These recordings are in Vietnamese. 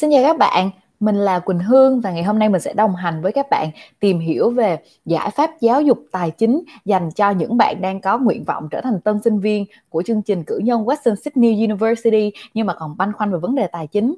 Xin chào các bạn, mình là Quỳnh Hương và ngày hôm nay mình sẽ đồng hành với các bạn tìm hiểu về giải pháp giáo dục tài chính dành cho những bạn đang có nguyện vọng trở thành tân sinh viên của chương trình cử nhân Western Sydney University nhưng mà còn băn khoăn về vấn đề tài chính.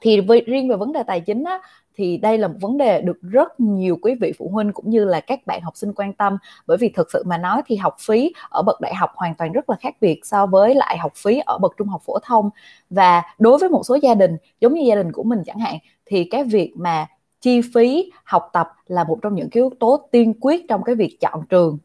Thì với, riêng về vấn đề tài chính á, thì đây là một vấn đề được rất nhiều quý vị phụ huynh cũng như là các bạn học sinh quan tâm. Bởi vì thực sự mà nói thì học phí ở bậc đại học hoàn toàn rất là khác biệt so với lại học phí ở bậc trung học phổ thông. Và đối với một số gia đình giống như gia đình của mình chẳng hạn thì cái việc mà chi phí học tập là một trong những cái yếu tố tiên quyết trong cái việc chọn trường.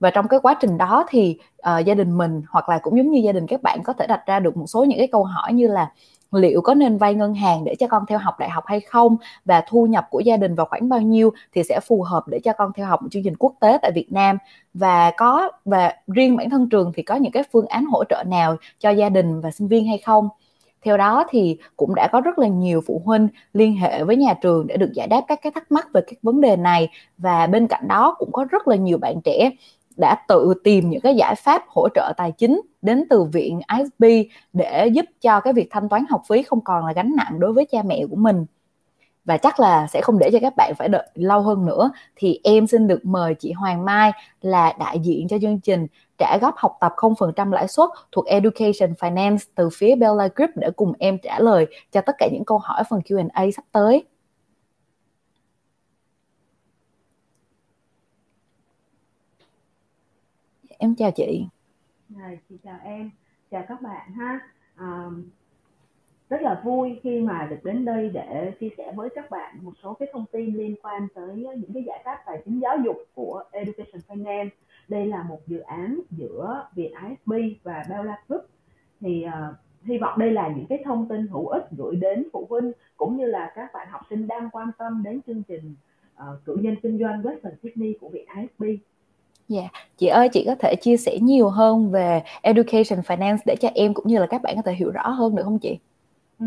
Và trong cái quá trình đó thì uh, gia đình mình hoặc là cũng giống như gia đình các bạn có thể đặt ra được một số những cái câu hỏi như là liệu có nên vay ngân hàng để cho con theo học đại học hay không và thu nhập của gia đình vào khoảng bao nhiêu thì sẽ phù hợp để cho con theo học một chương trình quốc tế tại Việt Nam? Và có, và riêng bản thân trường thì có những cái phương án hỗ trợ nào cho gia đình và sinh viên hay không? Theo đó thì cũng đã có rất là nhiều phụ huynh liên hệ với nhà trường để được giải đáp các cái thắc mắc về các vấn đề này. Và bên cạnh đó cũng có rất là nhiều bạn trẻ đã tự tìm những cái giải pháp hỗ trợ tài chính đến từ viện ISB để giúp cho cái việc thanh toán học phí không còn là gánh nặng đối với cha mẹ của mình và chắc là sẽ không để cho các bạn phải đợi lâu hơn nữa, thì em xin được mời chị Hoàng Mai là đại diện cho chương trình trả góp học tập 0% lãi suất thuộc Education Finance từ phía Bella Group để cùng em trả lời cho tất cả những câu hỏi phần Q&A sắp tới. Em chào chị. Rồi, chị chào em chào các bạn ha. À, rất là vui khi mà được đến đây để chia sẻ với các bạn một số cái thông tin liên quan tới những cái giải pháp tài chính giáo dục của Education Finance. Đây là một dự án giữa Viện ISB và Bella Group. Thì uh, hy vọng đây là những cái thông tin hữu ích gửi đến phụ huynh cũng như là các bạn học sinh đang quan tâm đến chương trình uh, cử nhân kinh doanh Western Sydney của Viện ISB Dạ, yeah. chị ơi chị có thể chia sẻ nhiều hơn về Education Finance để cho em cũng như là các bạn có thể hiểu rõ hơn được không chị? Ừ.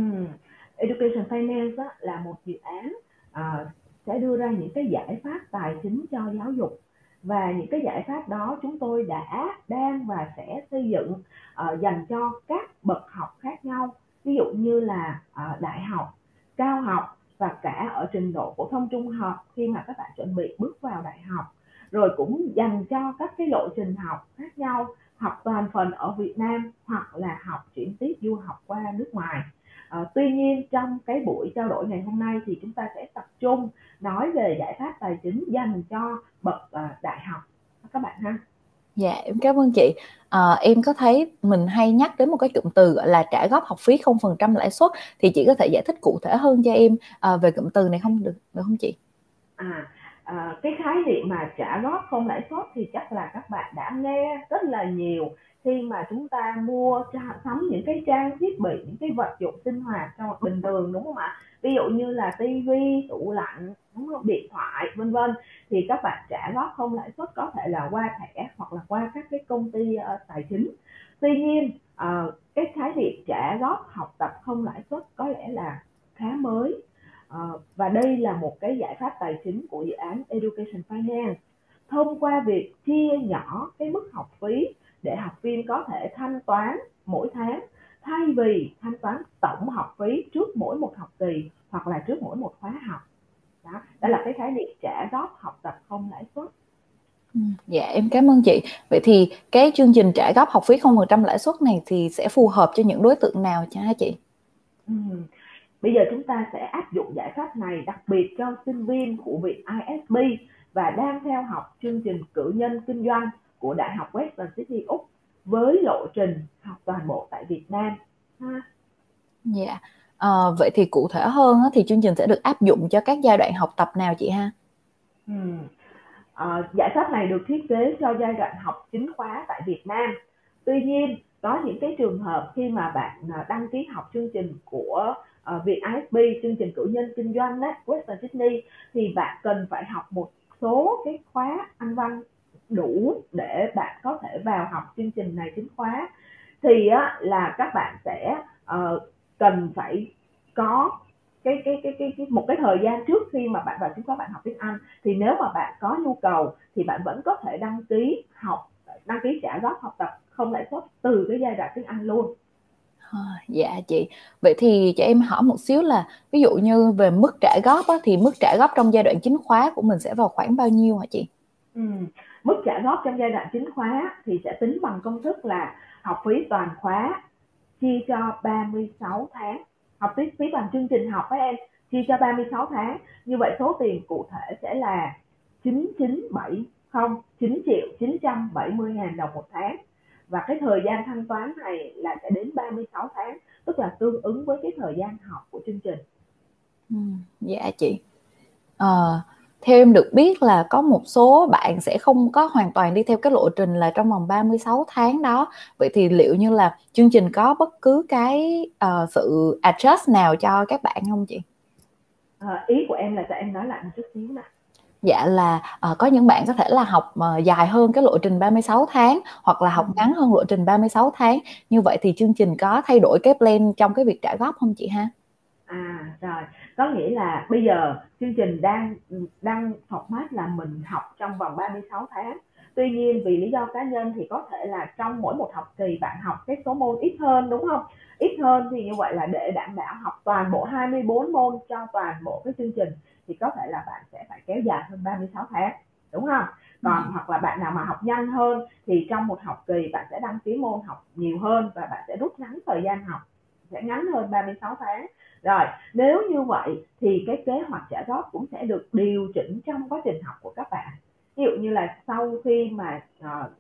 Education Finance á, là một dự án à, sẽ đưa ra những cái giải pháp tài chính cho giáo dục và những cái giải pháp đó chúng tôi đã đang và sẽ xây dựng uh, dành cho các bậc học khác nhau ví dụ như là uh, đại học cao học và cả ở trình độ phổ thông trung học khi mà các bạn chuẩn bị bước vào đại học rồi cũng dành cho các cái lộ trình học khác nhau học toàn phần ở Việt Nam hoặc là học chuyển tiếp du học qua nước ngoài à, tuy nhiên trong cái buổi trao đổi ngày hôm nay thì chúng ta sẽ tập trung nói về giải pháp tài chính dành cho bậc à, đại học các bạn ha Dạ em cảm ơn chị. À, em có thấy mình hay nhắc đến một cái cụm từ gọi là trả góp học phí 0% lãi suất thì chị có thể giải thích cụ thể hơn cho em à, về cụm từ này không được được không chị? À à, cái khái niệm mà trả góp không lãi suất thì chắc là các bạn đã nghe rất là nhiều khi mà chúng ta mua sắm những cái trang thiết bị những cái vật dụng sinh hoạt cho bình thường đúng không ạ? Ví dụ như là tivi tủ lạnh đúng không? Điện thoại vân vân. Thì các bạn trả góp không lãi suất có thể là qua thẻ hoặc là qua các cái công ty uh, tài chính. Tuy nhiên uh, cái khái niệm trả góp học tập không lãi suất có lẽ là khá mới. À, và đây là một cái giải pháp tài chính của dự án Education Finance thông qua việc chia nhỏ cái mức học phí để học viên có thể thanh toán mỗi tháng thay vì thanh toán tổng học phí trước mỗi một học kỳ hoặc là trước mỗi một khóa học đó, đó là cái khái niệm trả góp học tập không lãi suất ừ, Dạ em cảm ơn chị. Vậy thì cái chương trình trả góp học phí 0% lãi suất này thì sẽ phù hợp cho những đối tượng nào cho hả chị? Ừ. Bây giờ chúng ta sẽ áp dụng giải pháp này đặc biệt cho sinh viên của viện ISB và đang theo học chương trình cử nhân kinh doanh của Đại học Western Sydney Úc với lộ trình học toàn bộ tại Việt Nam. Ha. Dạ. À, vậy thì cụ thể hơn thì chương trình sẽ được áp dụng cho các giai đoạn học tập nào chị ha? Ừ. À, giải pháp này được thiết kế cho giai đoạn học chính khóa tại Việt Nam. Tuy nhiên, có những cái trường hợp khi mà bạn à, đăng ký học chương trình của Ờ, uh, viện ISB chương trình cử nhân kinh doanh đó, Western Sydney thì bạn cần phải học một số cái khóa Anh văn đủ để bạn có thể vào học chương trình này chính khóa. Thì á, là các bạn sẽ uh, cần phải có cái, cái cái cái cái một cái thời gian trước khi mà bạn vào chính khóa bạn học tiếng Anh. Thì nếu mà bạn có nhu cầu thì bạn vẫn có thể đăng ký học đăng ký trả góp học tập không lãi suất từ cái giai đoạn tiếng Anh luôn. À, dạ chị. Vậy thì cho em hỏi một xíu là ví dụ như về mức trả góp á, thì mức trả góp trong giai đoạn chính khóa của mình sẽ vào khoảng bao nhiêu hả chị? Ừ. Mức trả góp trong giai đoạn chính khóa thì sẽ tính bằng công thức là học phí toàn khóa chia cho 36 tháng. Học phí phí toàn chương trình học với em chia cho 36 tháng. Như vậy số tiền cụ thể sẽ là 9970 9 triệu 970 ngàn đồng một tháng và cái thời gian thanh toán này là sẽ đến 36 tháng tức là tương ứng với cái thời gian học của chương trình. Ừ, dạ chị. À, theo em được biết là có một số bạn sẽ không có hoàn toàn đi theo cái lộ trình là trong vòng 36 tháng đó. Vậy thì liệu như là chương trình có bất cứ cái uh, sự adjust nào cho các bạn không chị? À, ý của em là cho em nói lại một chút xíu nè dạ là uh, có những bạn có thể là học uh, dài hơn cái lộ trình 36 tháng hoặc là học ngắn hơn lộ trình 36 tháng. Như vậy thì chương trình có thay đổi cái plan trong cái việc trả góp không chị ha? À rồi. Có nghĩa là bây giờ chương trình đang đang format là mình học trong vòng 36 tháng. Tuy nhiên vì lý do cá nhân thì có thể là trong mỗi một học kỳ bạn học cái số môn ít hơn đúng không? Ít hơn thì như vậy là để đảm bảo học toàn bộ 24 môn cho toàn bộ cái chương trình thì có thể là bạn sẽ phải kéo dài hơn 36 tháng đúng không? Còn ừ. hoặc là bạn nào mà học nhanh hơn thì trong một học kỳ bạn sẽ đăng ký môn học nhiều hơn và bạn sẽ rút ngắn thời gian học sẽ ngắn hơn 36 tháng. Rồi nếu như vậy thì cái kế hoạch trả góp cũng sẽ được điều chỉnh trong quá trình học của các bạn. Ví dụ như là sau khi mà uh,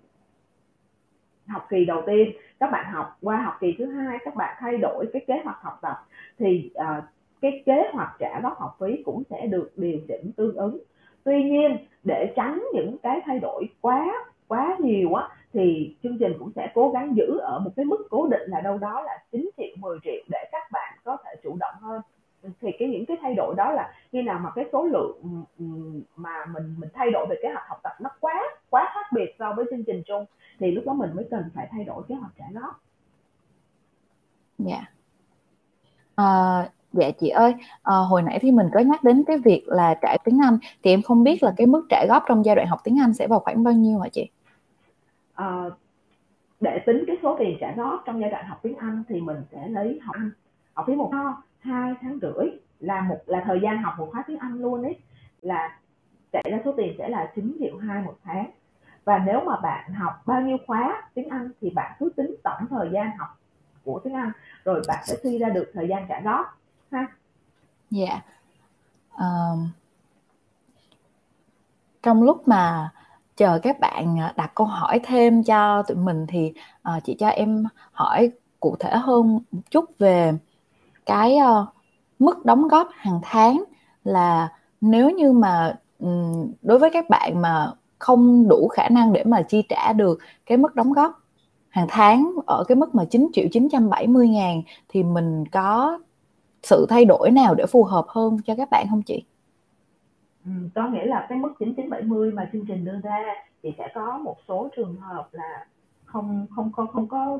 học kỳ đầu tiên các bạn học qua học kỳ thứ hai các bạn thay đổi cái kế hoạch học tập thì uh, cái kế hoạch trả góp học phí cũng sẽ được điều chỉnh tương ứng tuy nhiên để tránh những cái thay đổi quá quá nhiều á thì chương trình cũng sẽ cố gắng giữ ở một cái mức cố định là đâu đó là 9 triệu 10 triệu để các bạn có thể chủ động hơn thì cái những cái thay đổi đó là khi nào mà cái số lượng ừ, ừ, mà mình mình thay đổi về kế hoạch học tập nó quá quá khác biệt so với chương trình chung thì lúc đó mình mới cần phải thay đổi kế hoạch trả góp. Dạ. Yeah. Uh, Dạ chị ơi, à, hồi nãy thì mình có nhắc đến cái việc là trả tiếng Anh. Thì em không biết là cái mức trả góp trong giai đoạn học tiếng Anh sẽ vào khoảng bao nhiêu hả chị? À, để tính cái số tiền trả góp trong giai đoạn học tiếng Anh thì mình sẽ lấy học Anh. Học phí một kho hai tháng rưỡi là một là thời gian học một khóa tiếng Anh luôn ấy. Là chạy ra số tiền sẽ là 9 triệu hai một tháng. Và nếu mà bạn học bao nhiêu khóa tiếng Anh thì bạn cứ tính tổng thời gian học của tiếng Anh. Rồi bạn sẽ suy ra được thời gian trả góp ha? Dạ. Um, trong lúc mà chờ các bạn à, đặt câu hỏi thêm cho tụi mình thì uh, chị cho em hỏi cụ thể hơn một chút về cái uh, mức đóng góp hàng tháng là nếu như mà um, đối với các bạn mà không đủ khả năng để mà chi trả được cái mức đóng góp hàng tháng ở cái mức mà 9 triệu 970 ngàn thì mình có sự thay đổi nào để phù hợp hơn cho các bạn không chị? Ừ, có nghĩa là cái mức 9970 mà chương trình đưa ra thì sẽ có một số trường hợp là không không không không có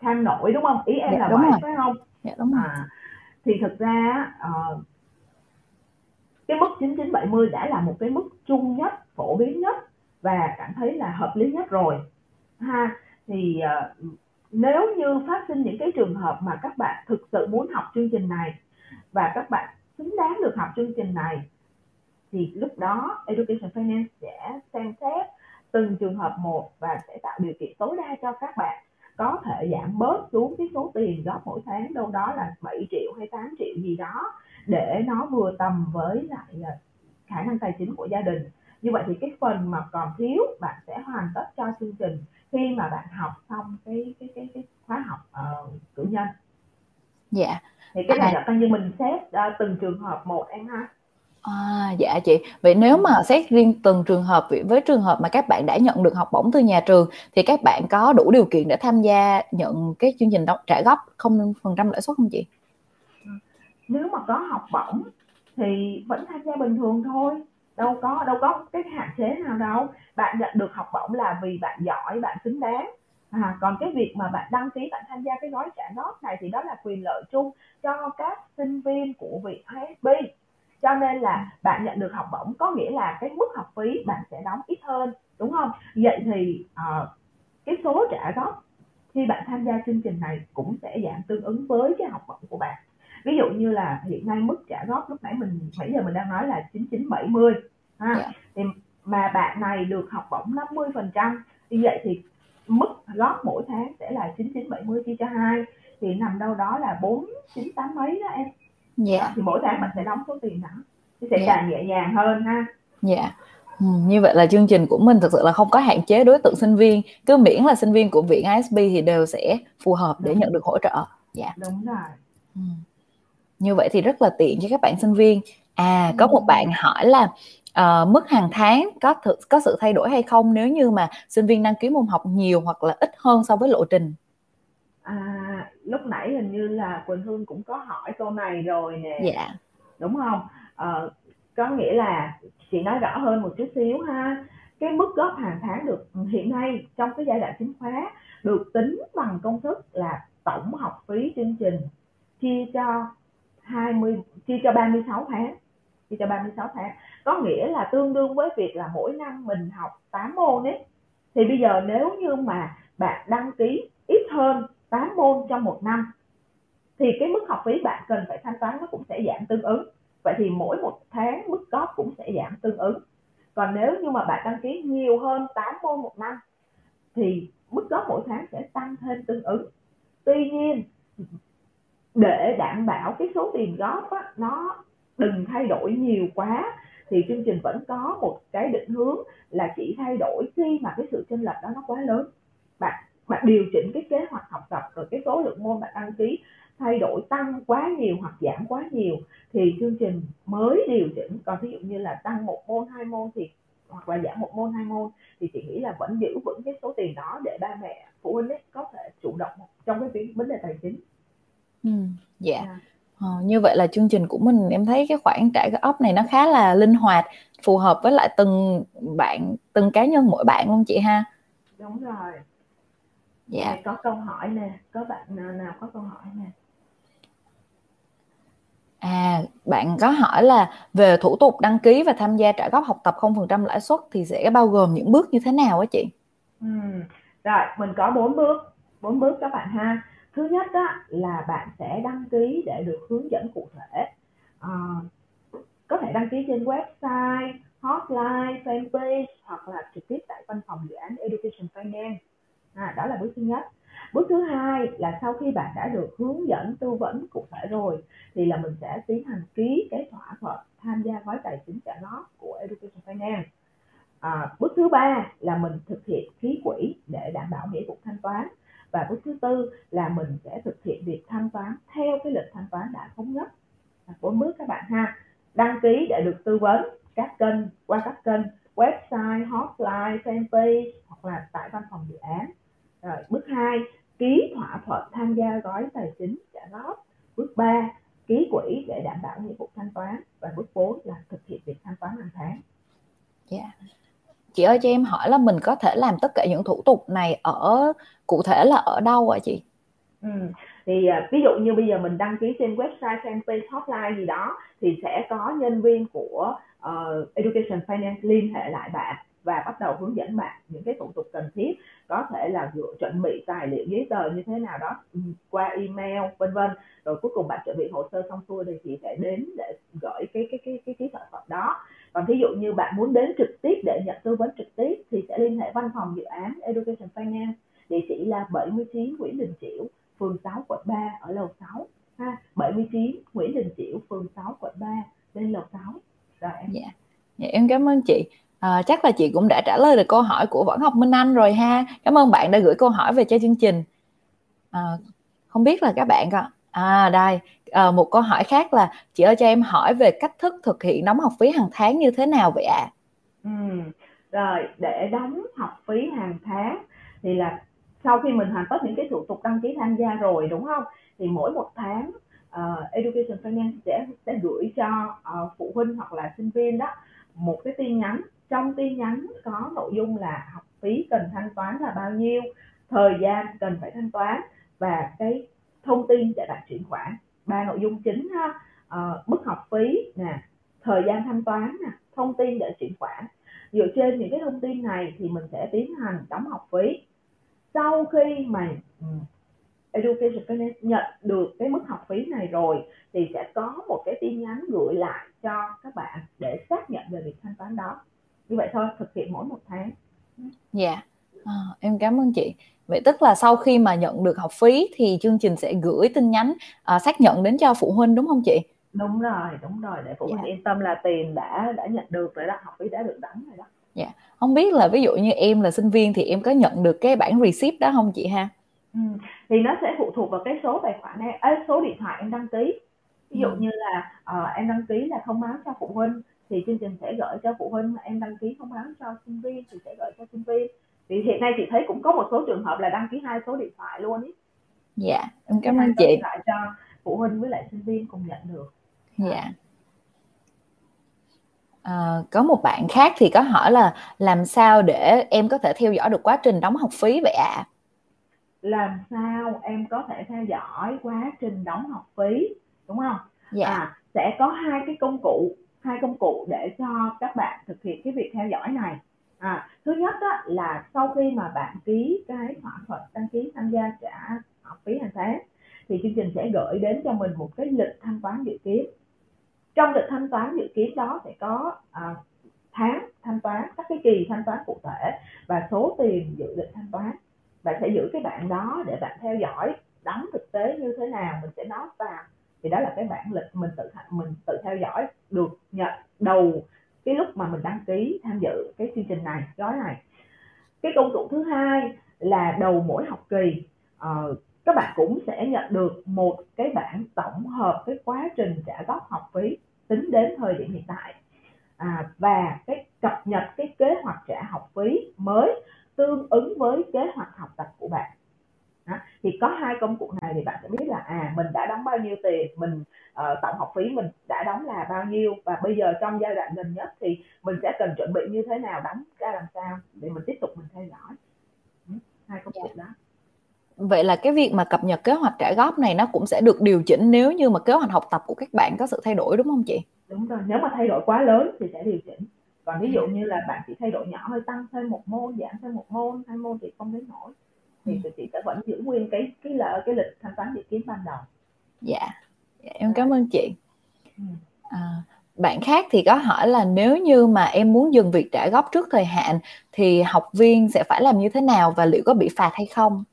tham nổi đúng không? Ý em dạ, là vậy phải không? Dạ đúng rồi. À, thì thực ra uh, cái mức 9970 đã là một cái mức chung nhất, phổ biến nhất và cảm thấy là hợp lý nhất rồi. Ha thì uh, nếu như phát sinh những cái trường hợp mà các bạn thực sự muốn học chương trình này và các bạn xứng đáng được học chương trình này, thì lúc đó Education Finance sẽ xem xét từng trường hợp một và sẽ tạo điều kiện tối đa cho các bạn có thể giảm bớt xuống cái số tiền góp mỗi tháng, đâu đó là 7 triệu hay 8 triệu gì đó, để nó vừa tầm với lại à, khả năng tài chính của gia đình. Như vậy thì cái phần mà còn thiếu, bạn sẽ hoàn tất cho chương trình khi mà bạn học xong cái cái cái, cái khóa học uh, cử nhân dạ thì cái này à. là coi như mình xét uh, từng trường hợp một em ha À, dạ chị. Vậy nếu mà xét riêng từng trường hợp với trường hợp mà các bạn đã nhận được học bổng từ nhà trường thì các bạn có đủ điều kiện để tham gia nhận cái chương trình trả góp không phần trăm lãi suất không chị? Nếu mà có học bổng thì vẫn tham gia bình thường thôi đâu có đâu có cái hạn chế nào đâu. Bạn nhận được học bổng là vì bạn giỏi bạn xứng đáng. À, còn cái việc mà bạn đăng ký bạn tham gia cái gói trả góp này thì đó là quyền lợi chung cho các sinh viên của vị ISB cho nên là bạn nhận được học bổng có nghĩa là cái mức học phí bạn sẽ đóng ít hơn đúng không? Vậy thì uh, cái số trả góp khi bạn tham gia chương trình này cũng sẽ giảm tương ứng với cái học bổng của bạn ví dụ như là hiện nay mức trả góp lúc nãy mình nãy giờ mình đang nói là 9970 ha yeah. Dạ. thì mà bạn này được học bổng 50 phần trăm như vậy thì mức góp mỗi tháng sẽ là 9970 chia cho hai thì nằm đâu đó là 498 mấy đó em dạ yeah. thì mỗi tháng bạn sẽ đóng số tiền đó thì sẽ yeah. Dạ. nhẹ nhàng hơn ha dạ yeah. Ừ, như vậy là chương trình của mình thực sự là không có hạn chế đối tượng sinh viên cứ miễn là sinh viên của viện ISB thì đều sẽ phù hợp để nhận được hỗ trợ dạ đúng rồi ừ. Như vậy thì rất là tiện cho các bạn sinh viên. À có một bạn hỏi là uh, mức hàng tháng có thực có sự thay đổi hay không nếu như mà sinh viên đăng ký môn học nhiều hoặc là ít hơn so với lộ trình? À lúc nãy hình như là quỳnh hương cũng có hỏi câu này rồi nè. Dạ. Đúng không? Uh, có nghĩa là chị nói rõ hơn một chút xíu ha. Cái mức góp hàng tháng được hiện nay trong cái giai đoạn chính khóa được tính bằng công thức là tổng học phí chương trình chia cho 20 chia cho 36 tháng chia cho 36 tháng có nghĩa là tương đương với việc là mỗi năm mình học 8 môn ấy. Thì bây giờ nếu như mà bạn đăng ký ít hơn 8 môn trong một năm, thì cái mức học phí bạn cần phải thanh toán nó cũng sẽ giảm tương ứng. Vậy thì mỗi một tháng mức góp cũng sẽ giảm tương ứng. Còn nếu như mà bạn đăng ký nhiều hơn 8 môn một năm, thì mức góp mỗi tháng sẽ tăng thêm tương ứng. Tuy nhiên để đảm bảo cái số tiền góp á, nó đừng thay đổi nhiều quá thì chương trình vẫn có một cái định hướng là chỉ thay đổi khi mà cái sự chênh lệch đó nó quá lớn. Bạn bạn điều chỉnh cái kế hoạch học tập rồi cái số lượng môn bạn đăng ký thay đổi tăng quá nhiều hoặc giảm quá nhiều thì chương trình mới điều chỉnh. Còn ví dụ như là tăng một môn hai môn thì hoặc là giảm một môn hai môn thì chị nghĩ là vẫn giữ vững cái số tiền đó để ba mẹ phụ huynh ấy có thể chủ động trong cái vấn đề tài chính ừ, dạ. À. Ờ, như vậy là chương trình của mình em thấy cái khoản trả góp này nó khá là linh hoạt phù hợp với lại từng bạn từng cá nhân mỗi bạn luôn chị ha đúng rồi dạ yeah. có câu hỏi nè có bạn nào, nào có câu hỏi nè À, bạn có hỏi là về thủ tục đăng ký và tham gia trả góp học tập 0% lãi suất thì sẽ bao gồm những bước như thế nào á chị? Ừ. Rồi, mình có bốn bước, bốn bước các bạn ha. Thứ nhất đó là bạn sẽ đăng ký để được hướng dẫn cụ thể. À, có thể đăng ký trên website, hotline, fanpage hoặc là trực tiếp tại văn phòng dự án Education Finance. À, đó là bước thứ nhất bước thứ hai là sau khi bạn đã được hướng dẫn tư vấn cụ thể rồi thì là mình sẽ tiến hành ký cái thỏa thuận tham gia gói tài chính trả góp của Education Finance à, bước thứ ba là mình thực hiện ký quỹ để đảm bảo nghĩa vụ thanh toán và bước thứ tư là mình sẽ thực hiện việc thanh toán theo cái lịch thanh toán đã thống nhất. Bốn bước các bạn ha. Đăng ký để được tư vấn các kênh, qua các kênh website, hotline, fanpage hoặc là tại văn phòng dự án. Rồi, bước 2 ký thỏa thuận tham gia gói tài chính trả góp. Bước 3 ký quỹ để đảm bảo nghĩa vụ thanh toán. Và bước 4 là thực hiện việc thanh toán hàng tháng. Dạ. Yeah. chị ơi, cho em hỏi là mình có thể làm tất cả những thủ tục này ở cụ thể là ở đâu ạ chị? Ừ. thì à, ví dụ như bây giờ mình đăng ký trên website fanpage hotline gì đó thì sẽ có nhân viên của uh, education finance liên hệ lại bạn và bắt đầu hướng dẫn bạn những cái thủ tục cần thiết. Có thể là dựa chuẩn bị tài liệu giấy tờ như thế nào đó ừ, qua email vân vân. Rồi cuối cùng bạn chuẩn bị hồ sơ xong xuôi thì chị sẽ đến để gửi cái cái cái cái ký thỏa thuận đó. Còn thí dụ như bạn muốn đến trực tiếp để nhận tư vấn trực tiếp thì sẽ liên hệ văn phòng dự án Education Finance địa chỉ là 79 Nguyễn Đình Chiểu phường 6 quận 3 ở lầu 6 ha 79 Nguyễn Đình Chiểu phường 6 quận 3 lên lầu 6 rồi em dạ. dạ em cảm ơn chị À, chắc là chị cũng đã trả lời được câu hỏi của Võ Ngọc Minh Anh rồi ha. Cảm ơn bạn đã gửi câu hỏi về cho chương trình. À, không biết là các bạn có à đây à, một câu hỏi khác là chị ơi cho em hỏi về cách thức thực hiện đóng học phí hàng tháng như thế nào vậy ạ? À? Ừ. Rồi để đóng học phí hàng tháng thì là sau khi mình hoàn tất những cái thủ tục đăng ký tham gia rồi đúng không? Thì mỗi một tháng uh, Education Finance sẽ sẽ gửi cho uh, phụ huynh hoặc là sinh viên đó một cái tin nhắn. Trong tin nhắn có nội dung là học phí cần thanh toán là bao nhiêu thời gian cần phải thanh toán và cái thông tin để đặt chuyển khoản. Ba nội dung chính ha uh, mức học phí nè thời gian thanh toán nè thông tin để chuyển khoản. Dựa trên những cái thông tin này thì mình sẽ tiến hành đóng học phí sau khi mà ừ, Education Finance nhận được cái mức học phí này rồi thì sẽ có một cái tin nhắn gửi lại cho các bạn để xác nhận về việc thanh toán đó như vậy thôi thực hiện mỗi một tháng dạ yeah. à, em cảm ơn chị vậy tức là sau khi mà nhận được học phí thì chương trình sẽ gửi tin nhắn uh, xác nhận đến cho phụ huynh đúng không chị đúng rồi đúng rồi để phụ huynh yeah. Dạ. yên tâm là tiền đã đã nhận được rồi đó học phí đã được đóng rồi đó dạ. Yeah. không biết là ví dụ như em là sinh viên thì em có nhận được cái bản receipt đó không chị ha? Ừ. thì nó sẽ phụ thuộc vào cái số tài khoản này à, số điện thoại em đăng ký. Ví dụ ừ. như là uh, em đăng ký là thông báo cho phụ huynh thì chương trình sẽ gửi cho phụ huynh em đăng ký thông báo cho sinh viên thì sẽ gửi cho sinh viên. Thì hiện nay chị thấy cũng có một số trường hợp là đăng ký hai số điện thoại luôn ý. Dạ em cảm ơn chị. lại cho phụ huynh với lại sinh viên cùng nhận được. Dạ à, có một bạn khác thì có hỏi là làm sao để em có thể theo dõi được quá trình đóng học phí vậy ạ à? làm sao em có thể theo dõi quá trình đóng học phí đúng không dạ. à, sẽ có hai cái công cụ hai công cụ để cho các bạn thực hiện cái việc theo dõi này à, thứ nhất á, là sau khi mà bạn ký cái thỏa thuận đăng ký tham gia trả học phí hàng tháng thì chương trình sẽ gửi đến cho mình một cái lịch thanh toán dự kiến trong lịch thanh toán dự kiến đó sẽ có à, tháng thanh toán các cái kỳ thanh toán cụ thể và số tiền dự định thanh toán. Bạn sẽ giữ cái bạn đó để bạn theo dõi đóng thực tế như thế nào mình sẽ nói vào. Thì đó là cái bản lịch mình tự mình tự theo dõi được nhận đầu cái lúc mà mình đăng ký tham dự cái chương trình này gói này. Cái công cụ thứ hai là đầu mỗi học kỳ. Uh, các bạn cũng sẽ nhận được một cái bản tổng hợp cái quá trình trả góp học phí tính đến thời điểm hiện tại. À, và cái cập nhật cái kế hoạch trả học phí mới tương ứng với kế hoạch học tập của bạn. Đó. thì có hai công cụ này thì bạn sẽ biết là à mình đã đóng bao nhiêu tiền mình uh, tổng học phí mình đã đóng là bao nhiêu và bây giờ trong giai đoạn gần nhất thì mình sẽ cần chuẩn bị như thế nào đóng ra làm sao để mình tiếp tục mình theo dõi. Ừ, hai công cụ đó vậy là cái việc mà cập nhật kế hoạch trả góp này nó cũng sẽ được điều chỉnh nếu như mà kế hoạch học tập của các bạn có sự thay đổi đúng không chị? Đúng rồi nếu mà thay đổi quá lớn thì sẽ điều chỉnh. Còn ví dụ như là bạn chỉ thay đổi nhỏ hơi tăng thêm một môn giảm thêm một môn hai môn thì không đến nổi thì tụi chị sẽ vẫn giữ nguyên cái cái là cái lịch thanh toán dự kiến ban đầu. Dạ, dạ em cảm ơn chị. Ừ. à, bạn khác thì có hỏi là nếu như mà em muốn dừng việc trả góp trước thời hạn thì học viên sẽ phải làm như thế nào và liệu có bị phạt hay không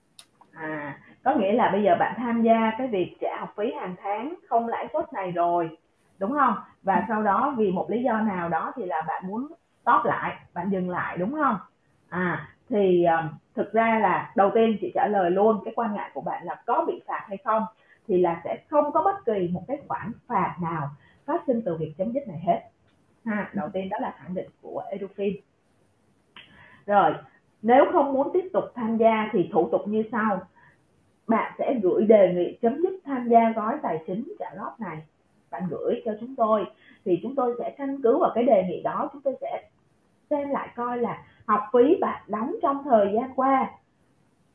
à có nghĩa là bây giờ bạn tham gia cái việc trả học phí hàng tháng không lãi suất này rồi đúng không? Và ừ. sau đó vì một lý do nào đó thì là bạn muốn stop lại bạn dừng lại đúng không? À thì um, thực ra là đầu tiên chị trả lời luôn cái quan ngại của bạn là có bị phạt hay không thì là sẽ không có bất kỳ một cái khoản phạt nào phát sinh từ việc chấm dứt này hết. Ha đầu tiên đó là khẳng định của Edufin. Rồi nếu không muốn tiếp tục tham gia thì thủ tục như sau. Bạn sẽ gửi đề nghị chấm dứt tham gia gói tài chính trả góp này. Bạn gửi cho chúng tôi, thì chúng tôi sẽ căn cứ vào cái đề nghị đó, chúng tôi sẽ xem lại coi là học phí bạn đóng trong thời gian qua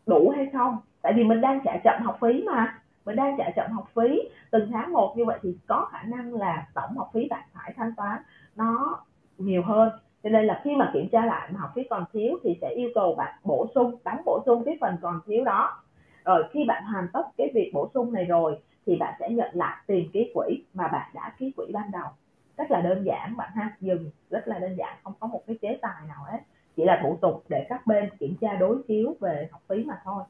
đủ hay không. Tại vì mình đang trả chậm học phí mà, mình đang trả chậm học phí. Từng tháng một như vậy thì có khả năng là tổng học phí bạn phải thanh toán nó nhiều hơn cho nên là khi mà kiểm tra lại mà học phí còn thiếu thì sẽ yêu cầu bạn bổ sung đóng bổ sung cái phần còn thiếu đó. Rồi khi bạn hoàn tất cái việc bổ sung này rồi thì bạn sẽ nhận lại tiền ký quỹ mà bạn đã ký quỹ ban đầu. Rất là đơn giản bạn ha dừng rất là đơn giản không có một cái chế tài nào hết. Chỉ là thủ tục để các bên kiểm tra đối chiếu về học phí mà thôi.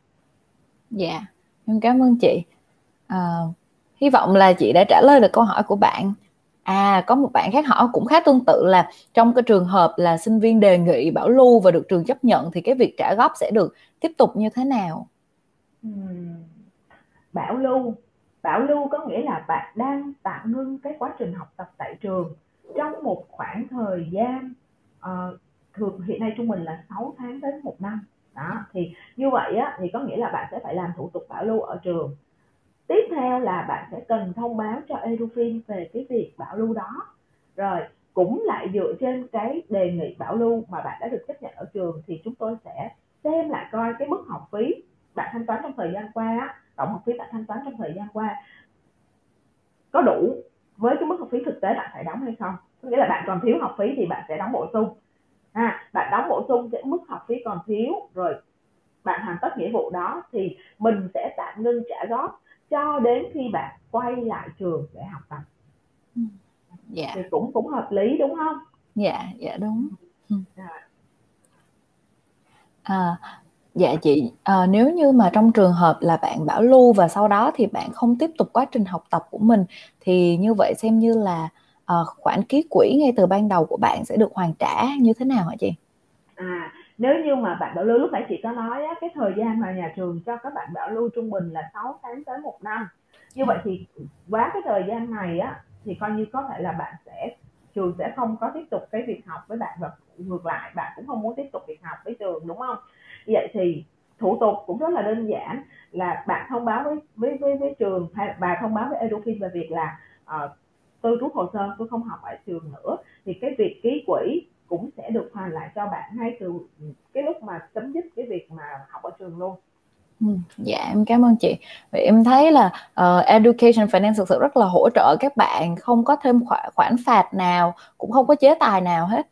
Dạ em cảm ơn chị. À, hy vọng là chị đã trả lời được câu hỏi của bạn à có một bạn khác hỏi cũng khá tương tự là trong cái trường hợp là sinh viên đề nghị bảo lưu và được trường chấp nhận thì cái việc trả góp sẽ được tiếp tục như thế nào? Bảo lưu. Bảo lưu có nghĩa là bạn đang tạm ngưng cái quá trình học tập tại trường trong một khoảng thời gian uh, thường hiện nay trung bình là 6 tháng đến một năm. Đó thì như vậy á thì có nghĩa là bạn sẽ phải làm thủ tục bảo lưu ở trường tiếp theo là bạn sẽ cần thông báo cho Edufin về cái việc bảo lưu đó. Rồi cũng lại dựa trên cái đề nghị bảo lưu mà bạn đã được chấp nhận ở trường thì chúng tôi sẽ xem lại coi cái mức học phí bạn thanh toán trong thời gian qua tổng học phí bạn thanh toán trong thời gian qua có đủ với cái mức học phí thực tế bạn phải đóng hay không. Có nghĩa là bạn còn thiếu học phí thì bạn sẽ đóng bổ sung. À, bạn đóng bổ sung cái mức học phí còn thiếu rồi bạn hoàn tất nghĩa vụ đó thì mình sẽ tạm ngưng trả góp cho đến khi bạn quay lại trường để học tập. Dạ. Thì cũng cũng hợp lý đúng không? Dạ dạ đúng. Rồi. à, dạ chị à, nếu như mà trong trường hợp là bạn bảo lưu và sau đó thì bạn không tiếp tục quá trình học tập của mình thì như vậy xem như là à, khoản ký quỹ ngay từ ban đầu của bạn sẽ được hoàn trả như thế nào hả chị? À nếu như mà bạn bảo lưu lúc nãy chị có nói á, cái thời gian mà nhà trường cho các bạn bảo lưu trung bình là 6 tháng tới một năm. Như vậy thì quá cái thời gian này á thì coi như có thể là bạn sẽ trường sẽ không có tiếp tục cái việc học với bạn và ngược lại bạn cũng không muốn tiếp tục việc học với trường đúng không? Vậy thì thủ tục cũng rất là đơn giản là bạn thông báo với với với, với trường hay bà thông báo với Edufin về việc là uh, tôi rút hồ sơ tôi không học ở trường nữa. Thì cái việc ký quỹ cũng sẽ được hoàn lại cho bạn ngay từ cái lúc mà chấm dứt cái việc mà học ở trường luôn Ừ, dạ em cảm ơn chị. Vậy em thấy là uh, Education Finance thực sự rất là hỗ trợ các bạn, không có thêm khoản, khoản phạt nào, cũng không có chế tài nào hết,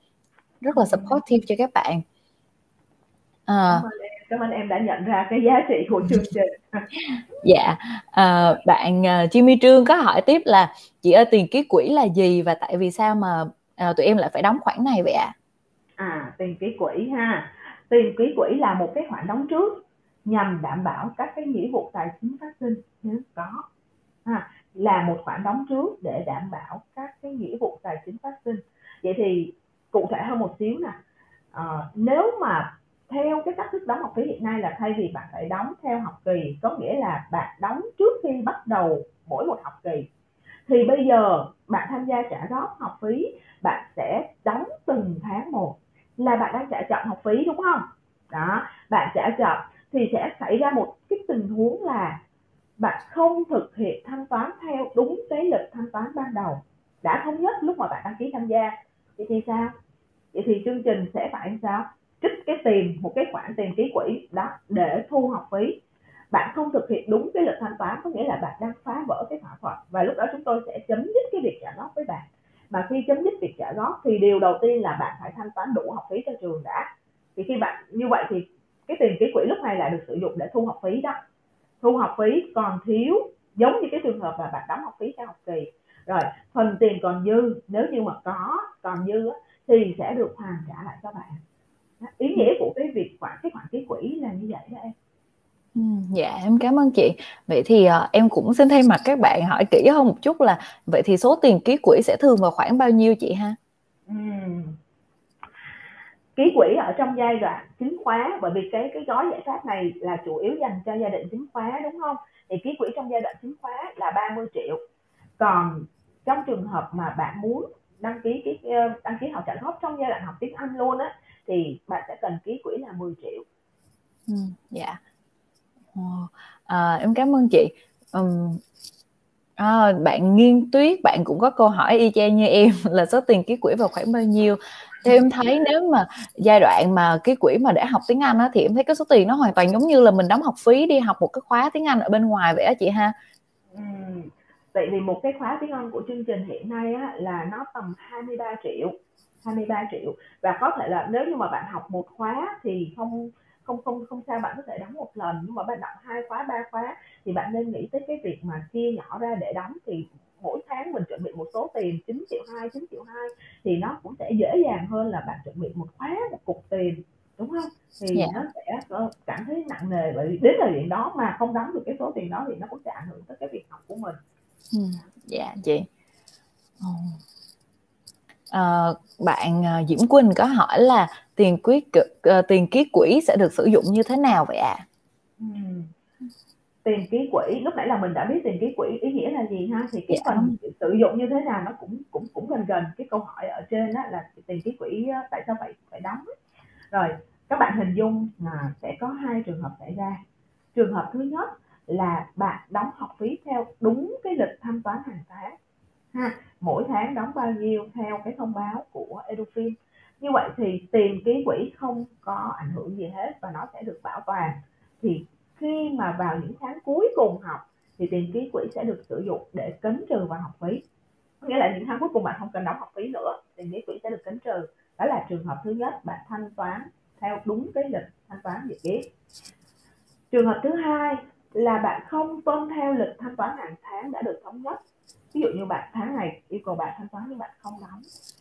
rất là supportive cho các bạn. À, cảm, ơn em, cảm ơn em đã nhận ra cái giá trị của chương trình. dạ, uh, bạn uh, Jimmy Trương có hỏi tiếp là chị ơi tiền ký quỹ là gì và tại vì sao mà à, tụi em lại phải đóng khoản này vậy ạ? À? à tiền ký quỹ ha, tiền ký quỹ là một cái khoản đóng trước nhằm đảm bảo các cái nghĩa vụ tài chính phát sinh nếu có à, là một khoản đóng trước để đảm bảo các cái nghĩa vụ tài chính phát sinh vậy thì cụ thể hơn một xíu nè à, nếu mà theo cái cách thức đóng học phí hiện nay là thay vì bạn phải đóng theo học kỳ có nghĩa là bạn đóng trước khi bắt đầu mỗi một học kỳ thì bây giờ bạn tham gia trả góp học phí, bạn sẽ đóng từng tháng một là bạn đang trả chậm học phí, đúng không? Đó, bạn trả chậm thì sẽ xảy ra một cái tình huống là bạn không thực hiện thanh toán theo đúng cái lịch thanh toán ban đầu. Đã thống nhất lúc mà bạn đăng ký tham gia. Vậy thì sao? Vậy thì chương trình sẽ phải làm sao? Trích cái tiền, một cái khoản tiền ký quỹ đó để thu học phí bạn không thực hiện đúng cái lịch thanh toán, có nghĩa là bạn đang phá vỡ cái thỏa thuận. Và lúc đó chúng tôi sẽ chấm dứt cái việc trả góp với bạn. Mà khi chấm dứt việc trả góp, thì điều đầu tiên là bạn phải thanh toán đủ học phí cho trường đã. Thì khi bạn, như vậy thì cái tiền ký quỹ lúc này lại được sử dụng để thu học phí đó. Thu học phí còn thiếu, giống như cái trường hợp là bạn đóng học phí cho học kỳ. Rồi, phần tiền còn dư, nếu như mà có, còn dư thì sẽ được hoàn trả lại cho bạn. Ý nghĩa của cái việc khoản, cái khoản ký quỹ là như vậy đó em dạ em cảm ơn chị. Vậy thì uh, em cũng xin thay mặt các bạn hỏi kỹ hơn một chút là vậy thì số tiền ký quỹ sẽ thường vào khoảng bao nhiêu chị ha? Ừ ký quỹ ở trong giai đoạn chính khóa bởi vì cái cái gói giải pháp này là chủ yếu dành cho gia đình chính khóa đúng không? Thì ký quỹ trong giai đoạn chính khóa là 30 triệu. Còn trong trường hợp mà bạn muốn đăng ký cái ờ, đăng ký học trả góp trong giai đoạn học tiếng Anh luôn á thì bạn sẽ cần ký quỹ là 10 triệu. Ừ, dạ. À, em cảm ơn chị. Um, à, bạn nghiên tuyết bạn cũng có câu hỏi y chang như em là số tiền ký quỹ vào khoảng bao nhiêu theo em thấy nếu mà giai đoạn mà cái quỹ mà để học tiếng Anh á, thì em thấy cái số tiền nó hoàn toàn giống như là mình đóng học phí đi học một cái khóa tiếng Anh ở bên ngoài vậy á chị ha ừ. vậy thì một cái khóa tiếng Anh của chương trình hiện nay á, là nó tầm 23 triệu 23 triệu và có thể là nếu như mà bạn học một khóa thì không không không không sao bạn có thể đóng một lần nhưng mà bạn đọc hai khóa ba khóa thì bạn nên nghĩ tới cái việc mà chia nhỏ ra để đóng thì mỗi tháng mình chuẩn bị một số tiền 9 triệu 2, 9 triệu 2 thì nó cũng sẽ dễ dàng hơn là bạn chuẩn bị một khóa một cục tiền đúng không thì yeah. Dạ. nó sẽ cảm thấy nặng nề bởi vì đến thời điểm đó mà không đóng được cái số tiền đó thì nó cũng sẽ ảnh hưởng tới cái việc học của mình ừ, dạ yeah, chị à, bạn Diễm Quỳnh có hỏi là tiền quý uh, tiền ký quỹ sẽ được sử dụng như thế nào vậy ạ? À? Ừ tiền ký quỹ lúc nãy là mình đã biết tiền ký quỹ ý nghĩa là gì ha thì cái dạ. phần sử dụng như thế nào nó cũng cũng cũng gần gần cái câu hỏi ở trên đó là tiền ký quỹ tại sao phải phải đóng rồi các bạn hình dung là sẽ có hai trường hợp xảy ra trường hợp thứ nhất là bạn đóng học phí theo đúng cái lịch thanh toán hàng tháng ha mỗi tháng đóng bao nhiêu theo cái thông báo của Edufin như vậy thì tiền ký quỹ không có ảnh hưởng gì hết và nó sẽ được bảo toàn. Thì khi mà vào những tháng cuối cùng học, thì tiền ký quỹ sẽ được sử dụng để cấn trừ vào học phí. Nghĩa là những tháng cuối cùng bạn không cần đóng học phí nữa, tiền ký quỹ sẽ được cấn trừ. Đó là trường hợp thứ nhất, bạn thanh toán theo đúng cái lịch thanh toán dự kiến trường hợp thứ hai là bạn không tuân theo lịch thanh toán hàng tháng đã được thống nhất ví dụ như bạn tháng này yêu cầu bạn thanh toán nhưng bạn không đóng.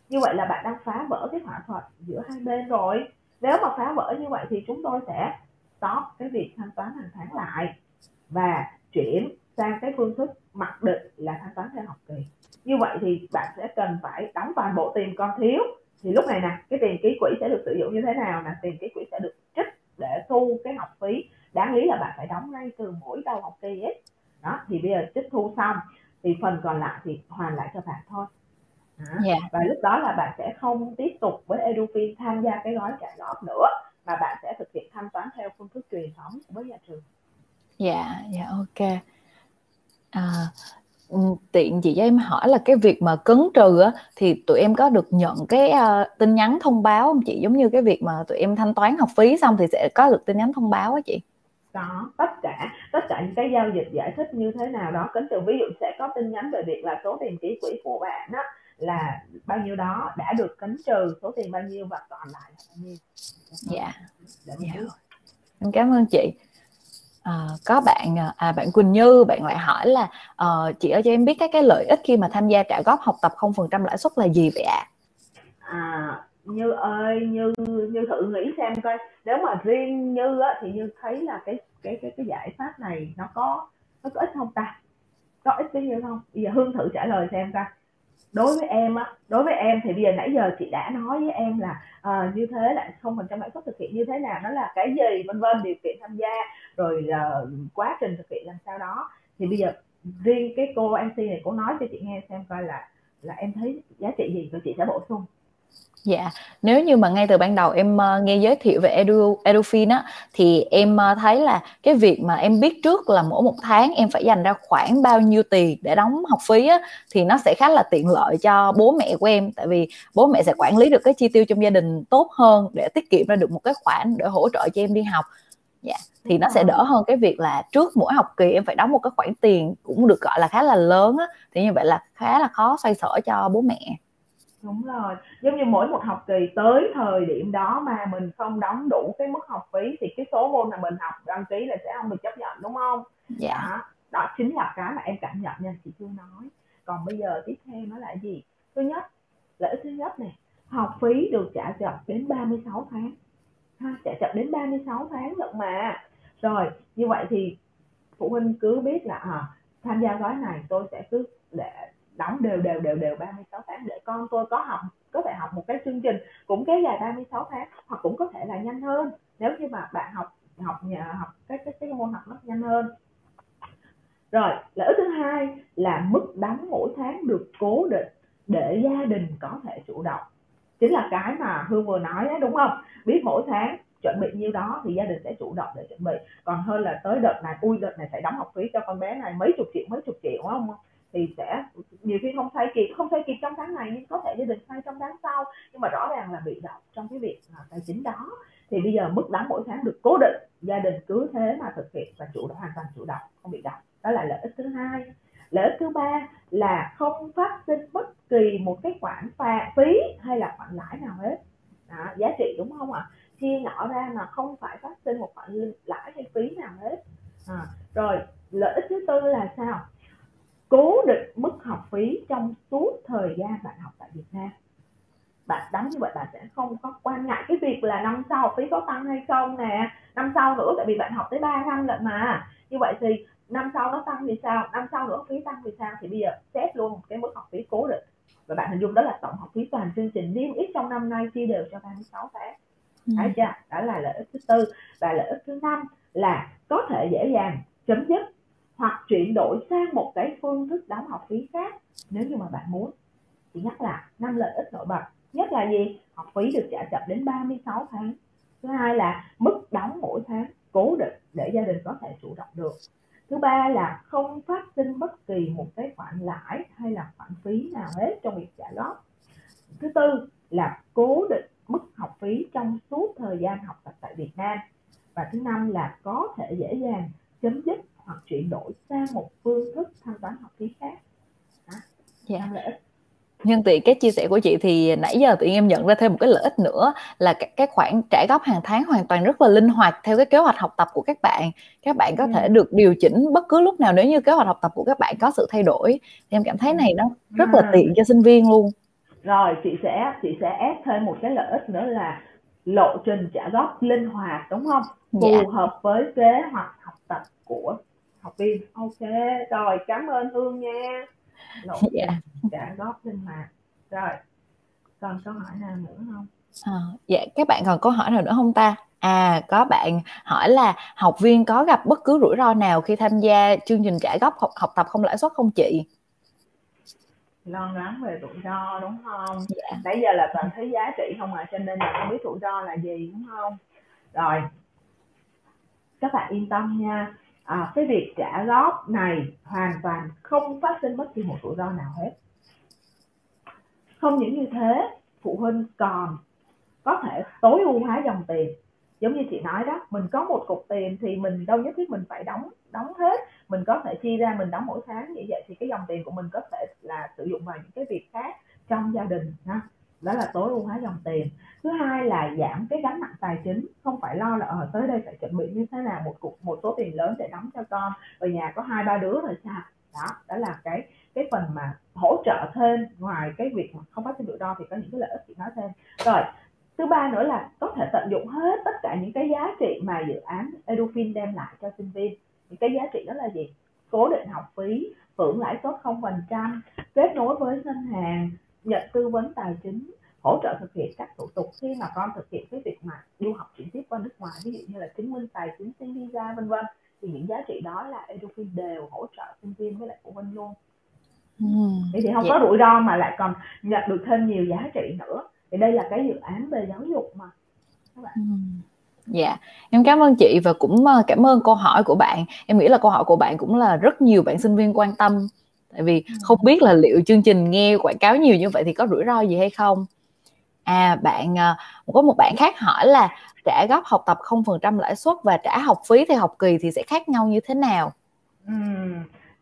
Như vậy là bạn đang phá vỡ cái thỏa thuận giữa hai bên rồi. Nếu mà phá vỡ như vậy thì chúng tôi sẽ stop cái việc thanh toán hàng tháng lại và chuyển sang cái phương thức mặc định là thanh toán theo học kỳ. Như vậy thì bạn sẽ cần phải đóng toàn bộ tiền còn thiếu. Thì lúc này nè, cái tiền ký quỹ sẽ được sử dụng như thế nào nè? Tiền ký quỹ sẽ được trích để thu cái học phí. Đáng lý là bạn phải đóng ngay từ mỗi đầu học kỳ ấy. Đó, thì bây giờ trích thu xong thì phần còn lại thì hoàn lại cho bạn thôi. Yeah. Dạ. và lúc đó là bạn sẽ không tiếp tục với Edufin tham gia cái gói trả góp nữa mà bạn sẽ thực hiện thanh toán theo phương thức truyền thống với nhà trường dạ dạ ok à, tiện chị cho em hỏi là cái việc mà cấn trừ á thì tụi em có được nhận cái uh, tin nhắn thông báo không chị giống như cái việc mà tụi em thanh toán học phí xong thì sẽ có được tin nhắn thông báo á chị có tất cả tất cả những cái giao dịch giải thích như thế nào đó cấn trừ ví dụ sẽ có tin nhắn về việc là số tiền ký quỹ của bạn á là bao nhiêu đó đã được cấn trừ số tiền bao nhiêu và còn lại là bao nhiêu. Dạ. Dạ. Em cảm ơn chị. À, có bạn à, à bạn Quỳnh Như bạn lại hỏi là uh, chị ơi cho em biết các cái lợi ích khi mà tham gia trả góp học tập 0% lãi suất là gì vậy ạ? À? à như ơi Như Như thử nghĩ xem coi nếu mà riêng Như á, thì Như thấy là cái cái cái cái giải pháp này nó có nó có ích không ta? Có ích bao nhiêu không? Bây giờ Hương thử trả lời xem coi đối với em á đối với em thì bây giờ nãy giờ chị đã nói với em là uh, như thế là không phần trăm lãi suất thực hiện như thế nào nó là cái gì vân vân điều kiện tham gia rồi uh, quá trình thực hiện làm sao đó thì bây giờ riêng cái cô MC này cô nói cho chị nghe xem coi là là em thấy giá trị gì rồi chị sẽ bổ sung Dạ, nếu như mà ngay từ ban đầu em uh, nghe giới thiệu về Edu Edufin á thì em uh, thấy là cái việc mà em biết trước là mỗi một tháng em phải dành ra khoảng bao nhiêu tiền để đóng học phí á thì nó sẽ khá là tiện lợi cho bố mẹ của em. Tại vì bố mẹ sẽ quản lý được cái chi tiêu trong gia đình tốt hơn để tiết kiệm ra được một cái khoản để hỗ trợ cho em đi học. Dạ, thì nó sẽ đỡ hơn cái việc là trước mỗi học kỳ em phải đóng một cái khoản tiền cũng được gọi là khá là lớn á thì như vậy là khá là khó xoay sở cho bố mẹ đúng rồi. Giống như mỗi một học kỳ tới thời điểm đó mà mình không đóng đủ cái mức học phí thì cái số môn mà mình học đăng ký là sẽ không được chấp nhận đúng không? Dạ. Đó, đó chính là cái mà em cảm nhận nha chị chưa nói. Còn bây giờ tiếp theo nó là gì? Thứ nhất lợi ích thứ nhất này học phí được trả chậm đến 36 tháng. Ha trả chậm đến 36 tháng lận mà. Rồi như vậy thì phụ huynh cứ biết là à, tham gia gói này tôi sẽ cứ để đóng đều đều đều đều 36 tháng để con tôi có học, có thể học một cái chương trình cũng kéo dài 36 tháng hoặc cũng có thể là nhanh hơn. Nếu như mà bạn học học nhà, học cái cái cái môn học nó nhanh hơn. Rồi, lợi ích thứ hai là mức đóng mỗi tháng được cố định để gia đình có thể chủ động. Chính là cái mà hương vừa nói đó đúng không? Biết mỗi tháng chuẩn bị nhiêu đó thì gia đình sẽ chủ động để chuẩn bị. Còn hơn là tới đợt này, ui, đợt này phải đóng học phí cho con bé này mấy chục triệu, mấy chục triệu, đúng không? Thì sẽ nhiều khi không thay kịp không thay kịp trong tháng này nhưng có thể gia đình thay trong tháng sau. Nhưng mà rõ ràng là bị động trong cái việc à, tài chính đó. Thì bây giờ mức đóng mỗi tháng được cố định gia đình cứ thế mà thực hiện và chủ động hoàn toàn chủ động không bị động. Đó là lợi ích thứ hai. Lợi ích thứ ba là không phát sinh bất kỳ một cái khoản phạt phí hay là khoản lãi nào hết. Đó, giá trị đúng không ạ? Chia nhỏ ra mà không phải phát sinh một khoản lãi hay phí nào hết. À, rồi lợi ích thứ tư là sao? Cố định mức học phí trong suốt thời gian bạn học tại Việt Nam. Bạn đóng như vậy bạn sẽ không có quan ngại cái việc là năm sau học phí có tăng hay không nè. Năm sau nữa tại vì bạn học tới 3 năm lận mà. Như vậy thì năm sau nó tăng thì sao? Năm sau nữa phí tăng thì sao? Thì bây giờ xét luôn cái mức học phí cố định. Và bạn hình dung đó là tổng học phí toàn chương trình niêm yết trong năm nay chia đều cho 36 tháng. Ừ. thấy chưa? Đó là lợi ích thứ tư. Và lợi ích thứ năm là có thể dễ dàng chấm dứt hoặc chuyển đổi sang một cái phương thức đóng học phí khác nếu như mà bạn muốn. Chỉ nhắc là năm lợi ích nổi bật nhất là gì? Học phí được trả chậm đến 36 tháng. Thứ hai là mức đóng mỗi tháng cố định để gia đình có thể chủ động được. Thứ ba là không phát sinh bất kỳ một cái khoản lãi hay là khoản phí nào hết trong việc trả góp. Thứ tư là cố định mức học phí trong suốt thời gian học tập tại Việt Nam. Và thứ năm là có thể dễ dàng chấm dứt hoặc chuyển đổi sang một phương thức thanh toán học phí khác đó. dạ. lợi ích nhân tiện cái chia sẻ của chị thì nãy giờ nhiên em nhận ra thêm một cái lợi ích nữa là cái khoản trả góp hàng tháng hoàn toàn rất là linh hoạt theo cái kế hoạch học tập của các bạn các bạn có ừ. thể được điều chỉnh bất cứ lúc nào nếu như kế hoạch học tập của các bạn có sự thay đổi thì em cảm thấy này nó rất là tiện cho sinh viên luôn rồi chị sẽ chị sẽ ép thêm một cái lợi ích nữa là lộ trình trả góp linh hoạt đúng không phù yeah. Dạ. hợp với kế hoạch học tập của học viên ok rồi cảm ơn hương nha. Lộ yeah. trả góp linh hoạt. Rồi còn câu hỏi nào nữa không? À, dạ các bạn còn câu hỏi nào nữa không ta? À có bạn hỏi là học viên có gặp bất cứ rủi ro nào khi tham gia chương trình trả góp học, học tập không lãi suất không chị? Lo lắng về rủi ro đúng không? Dạ. nãy giờ là toàn thấy giá trị không à cho nên là không biết rủi ro là gì đúng không? Rồi các bạn yên tâm nha à, cái việc trả góp này hoàn toàn không phát sinh bất kỳ một rủi ro nào hết. Không những như thế phụ huynh còn có thể tối ưu hóa dòng tiền. Giống như chị nói đó mình có một cục tiền thì mình đâu nhất thiết mình phải đóng đóng hết. Mình có thể chia ra mình đóng mỗi tháng. Như vậy thì cái dòng tiền của mình có thể là sử dụng vào những cái việc khác trong gia đình ha đó là tối ưu hóa dòng tiền. Thứ hai là giảm cái gánh nặng tài chính. Không phải lo là ở tới đây phải chuẩn bị như thế nào, một cục, một số tiền lớn để đóng cho con, ở nhà có hai, ba đứa rồi sao đó đó là cái cái phần mà hỗ trợ thêm ngoài cái việc mà không phát sinh rủi ro thì có những cái lợi ích chị nói thêm. Rồi, thứ ba nữa là có thể tận dụng hết tất cả những cái giá trị mà dự án Edufin đem lại cho sinh viên. Những cái giá trị đó là gì? Cố định học phí hưởng lãi suất không phần trăm, kết nối với ngân hàng nhận tư vấn tài chính hỗ trợ thực hiện các thủ tục khi mà con thực hiện cái việc mà du học chuyển tiếp qua nước ngoài ví dụ như là chứng minh tài chính xin visa vân vân thì những giá trị đó là Edufin đều hỗ trợ sinh viên với lại phụ huynh luôn ừ, thì không yeah. có rủi ro mà lại còn nhận được thêm nhiều giá trị nữa thì đây là cái dự án về giáo dục mà các bạn ừ. Dạ, yeah. em cảm ơn chị và cũng ờ, cảm ơn câu hỏi của bạn. Em nghĩ là câu hỏi của bạn cũng là rất nhiều bạn sinh viên quan tâm. Tại vì ừ. không biết là liệu chương trình nghe quảng cáo nhiều như vậy thì có rủi ro gì hay không? À, bạn ờ, có một bạn khác hỏi là trả góp học tập 0% lãi suất và trả học phí theo học kỳ thì sẽ khác nhau như thế nào? Ừ,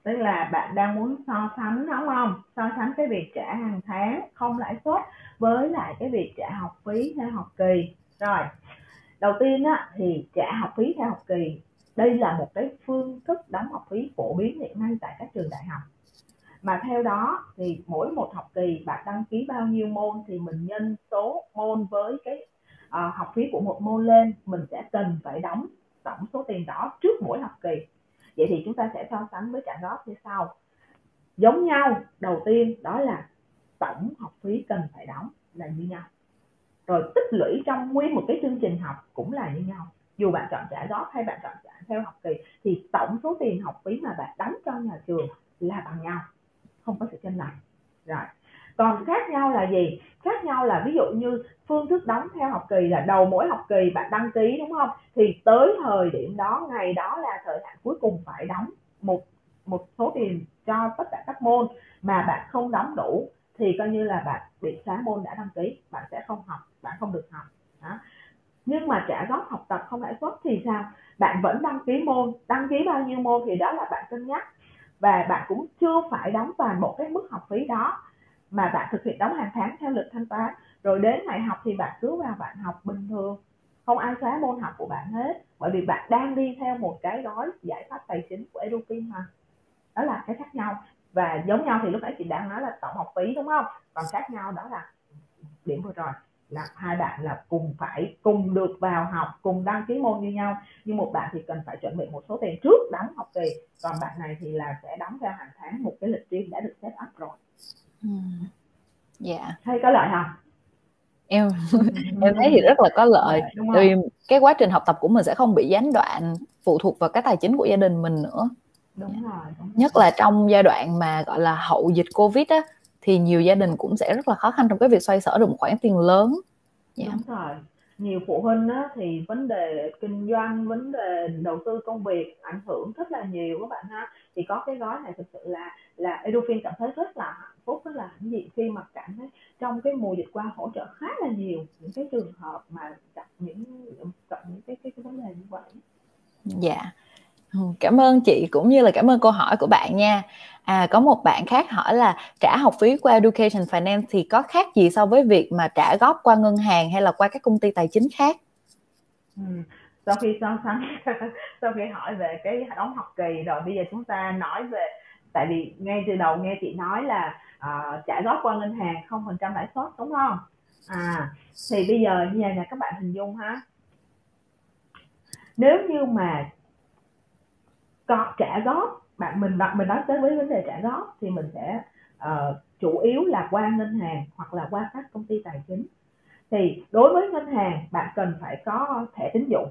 tức là bạn đang muốn so sánh đúng không? So sánh cái việc trả hàng tháng không lãi suất với lại cái việc trả học phí theo học kỳ. Rồi, đầu tiên á, thì trả học phí theo học kỳ đây là một cái phương thức đóng học phí phổ biến hiện nay tại các trường đại học mà theo đó thì mỗi một học kỳ bạn đăng ký bao nhiêu môn thì mình nhân số môn với cái uh, học phí của một môn lên mình sẽ cần phải đóng tổng số tiền đó trước mỗi học kỳ. Vậy thì chúng ta sẽ so sánh với trả góp như sau. Giống nhau đầu tiên đó là tổng học phí cần phải đóng là như nhau. Rồi tích lũy trong nguyên một cái chương trình học cũng là như nhau. Dù bạn chọn trả góp hay bạn chọn trả theo học kỳ thì tổng số tiền học phí mà bạn đóng cho nhà trường là bằng nhau không có sự chênh lệch. Rồi. Còn khác nhau là gì? Khác nhau là ví dụ như phương thức đóng theo học kỳ là đầu mỗi học kỳ bạn đăng ký, đúng không? Thì tới thời điểm đó, ngày đó là thời hạn cuối cùng phải đóng một một số tiền cho tất cả các môn mà bạn không đóng đủ, thì coi như là bạn bị xóa môn đã đăng ký, bạn sẽ không học, bạn không được học. Đó. nhưng mà trả góp học tập không lãi suất thì sao? Bạn vẫn đăng ký môn. Đăng ký bao nhiêu môn thì đó là bạn cân nhắc và bạn cũng chưa phải đóng toàn bộ cái mức học phí đó, mà bạn thực hiện đóng hàng tháng theo lịch thanh toán. Rồi đến ngày học thì bạn cứ vào bạn học bình thường. Không ai xóa môn học của bạn hết, bởi vì bạn đang đi theo một cái gói giải pháp tài chính của Edufin mà. Đó là cái khác nhau. Và giống nhau thì lúc nãy chị đang nói là tổng học phí, đúng không? Còn khác nhau đó là điểm vừa rồi là hai bạn là cùng phải cùng được vào học cùng đăng ký môn như nhau. Nhưng một bạn thì cần phải chuẩn bị một số tiền trước đóng học kỳ. Còn bạn này thì là sẽ đóng theo hàng tháng một cái lịch riêng đã được set up rồi. Ừ. dạ. Yeah. hay có lợi không? Em em thấy thì rất là có lợi. Dạ, tại vì cái quá trình học tập của mình sẽ không bị gián đoạn phụ thuộc vào cái tài chính của gia đình mình nữa. Đúng rồi đúng nhất là trong giai đoạn mà gọi là hậu dịch covid á thì nhiều gia đình cũng sẽ rất là khó khăn trong cái việc xoay sở được một khoản tiền lớn yeah. đúng rồi nhiều phụ huynh á, thì vấn đề kinh doanh vấn đề đầu tư công việc ảnh hưởng rất là nhiều các bạn ha thì có cái gói này thực sự là là Edufin cảm thấy rất là hạnh phúc rất là hãnh diện khi mà cảm thấy trong cái mùa dịch qua hỗ trợ khá là nhiều những cái trường hợp mà gặp những gặp những cái cái, cái vấn đề như vậy dạ Ừ, cảm ơn chị cũng như là cảm ơn câu hỏi của bạn nha. À có một bạn khác hỏi là trả học phí qua Education Finance thì có khác gì so với việc mà trả góp qua ngân hàng hay là qua các công ty tài chính khác? Ừ. Sau khi so sánh sau khi hỏi về cái đóng học kỳ rồi bây giờ chúng ta nói về tại vì ngay từ đầu nghe chị nói là uh, trả góp qua ngân hàng không phần trăm lãi suất đúng không? À thì bây giờ như này các bạn hình dung ha. Nếu như mà có trả góp bạn mình bạn mình nói tới với vấn đề trả góp thì mình sẽ uh, chủ yếu là qua ngân hàng hoặc là qua các công ty tài chính. Thì đối với ngân hàng bạn cần phải có thẻ tín dụng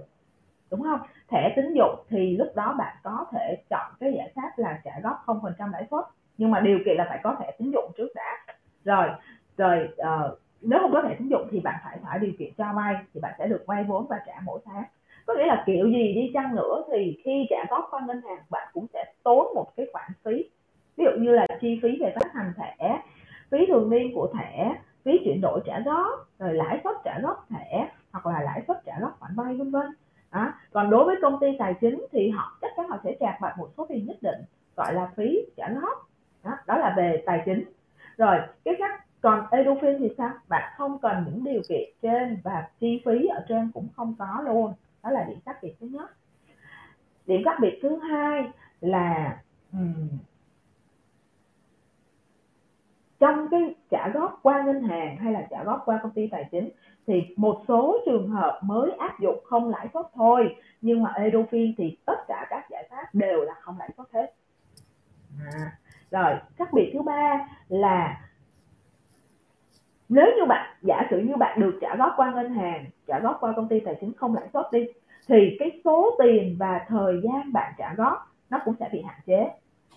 đúng không? Thẻ tín dụng thì lúc đó bạn có thể chọn cái giải pháp là trả góp không phần trăm lãi suất nhưng mà điều kiện là phải có thẻ tín dụng trước đã. Rồi rồi uh, nếu không có thẻ tín dụng thì bạn phải phải điều kiện cho vay thì bạn sẽ được vay vốn và trả mỗi tháng có nghĩa là kiểu gì đi chăng nữa thì khi trả góp qua ngân hàng bạn cũng sẽ tốn một cái khoản phí. Ví dụ như là chi phí về phát hành thẻ phí thường niên của thẻ phí chuyển đổi trả góp rồi lãi suất trả góp thẻ hoặc là lãi suất trả góp khoản vay vân vân. À, còn đối với công ty tài chính thì họ chắc chắn họ sẽ trả bạn một số tiền nhất định gọi là phí trả góp. Đó, đó là về tài chính. Rồi cái khác còn edufin thì sao? Bạn không cần những điều kiện trên và chi phí ở trên cũng không có luôn đó là điểm khác biệt thứ nhất. Điểm khác biệt thứ hai là um, trong cái trả góp qua ngân hàng hay là trả góp qua công ty tài chính thì một số trường hợp mới áp dụng không lãi suất thôi nhưng mà Edofin thì tất cả các giải pháp đều là không lãi suất hết. À, rồi khác biệt thứ ba là nếu như bạn giả sử như bạn được trả góp qua ngân hàng trả góp qua công ty tài chính không lãi suất đi thì cái số tiền và thời gian bạn trả góp nó cũng sẽ bị hạn chế.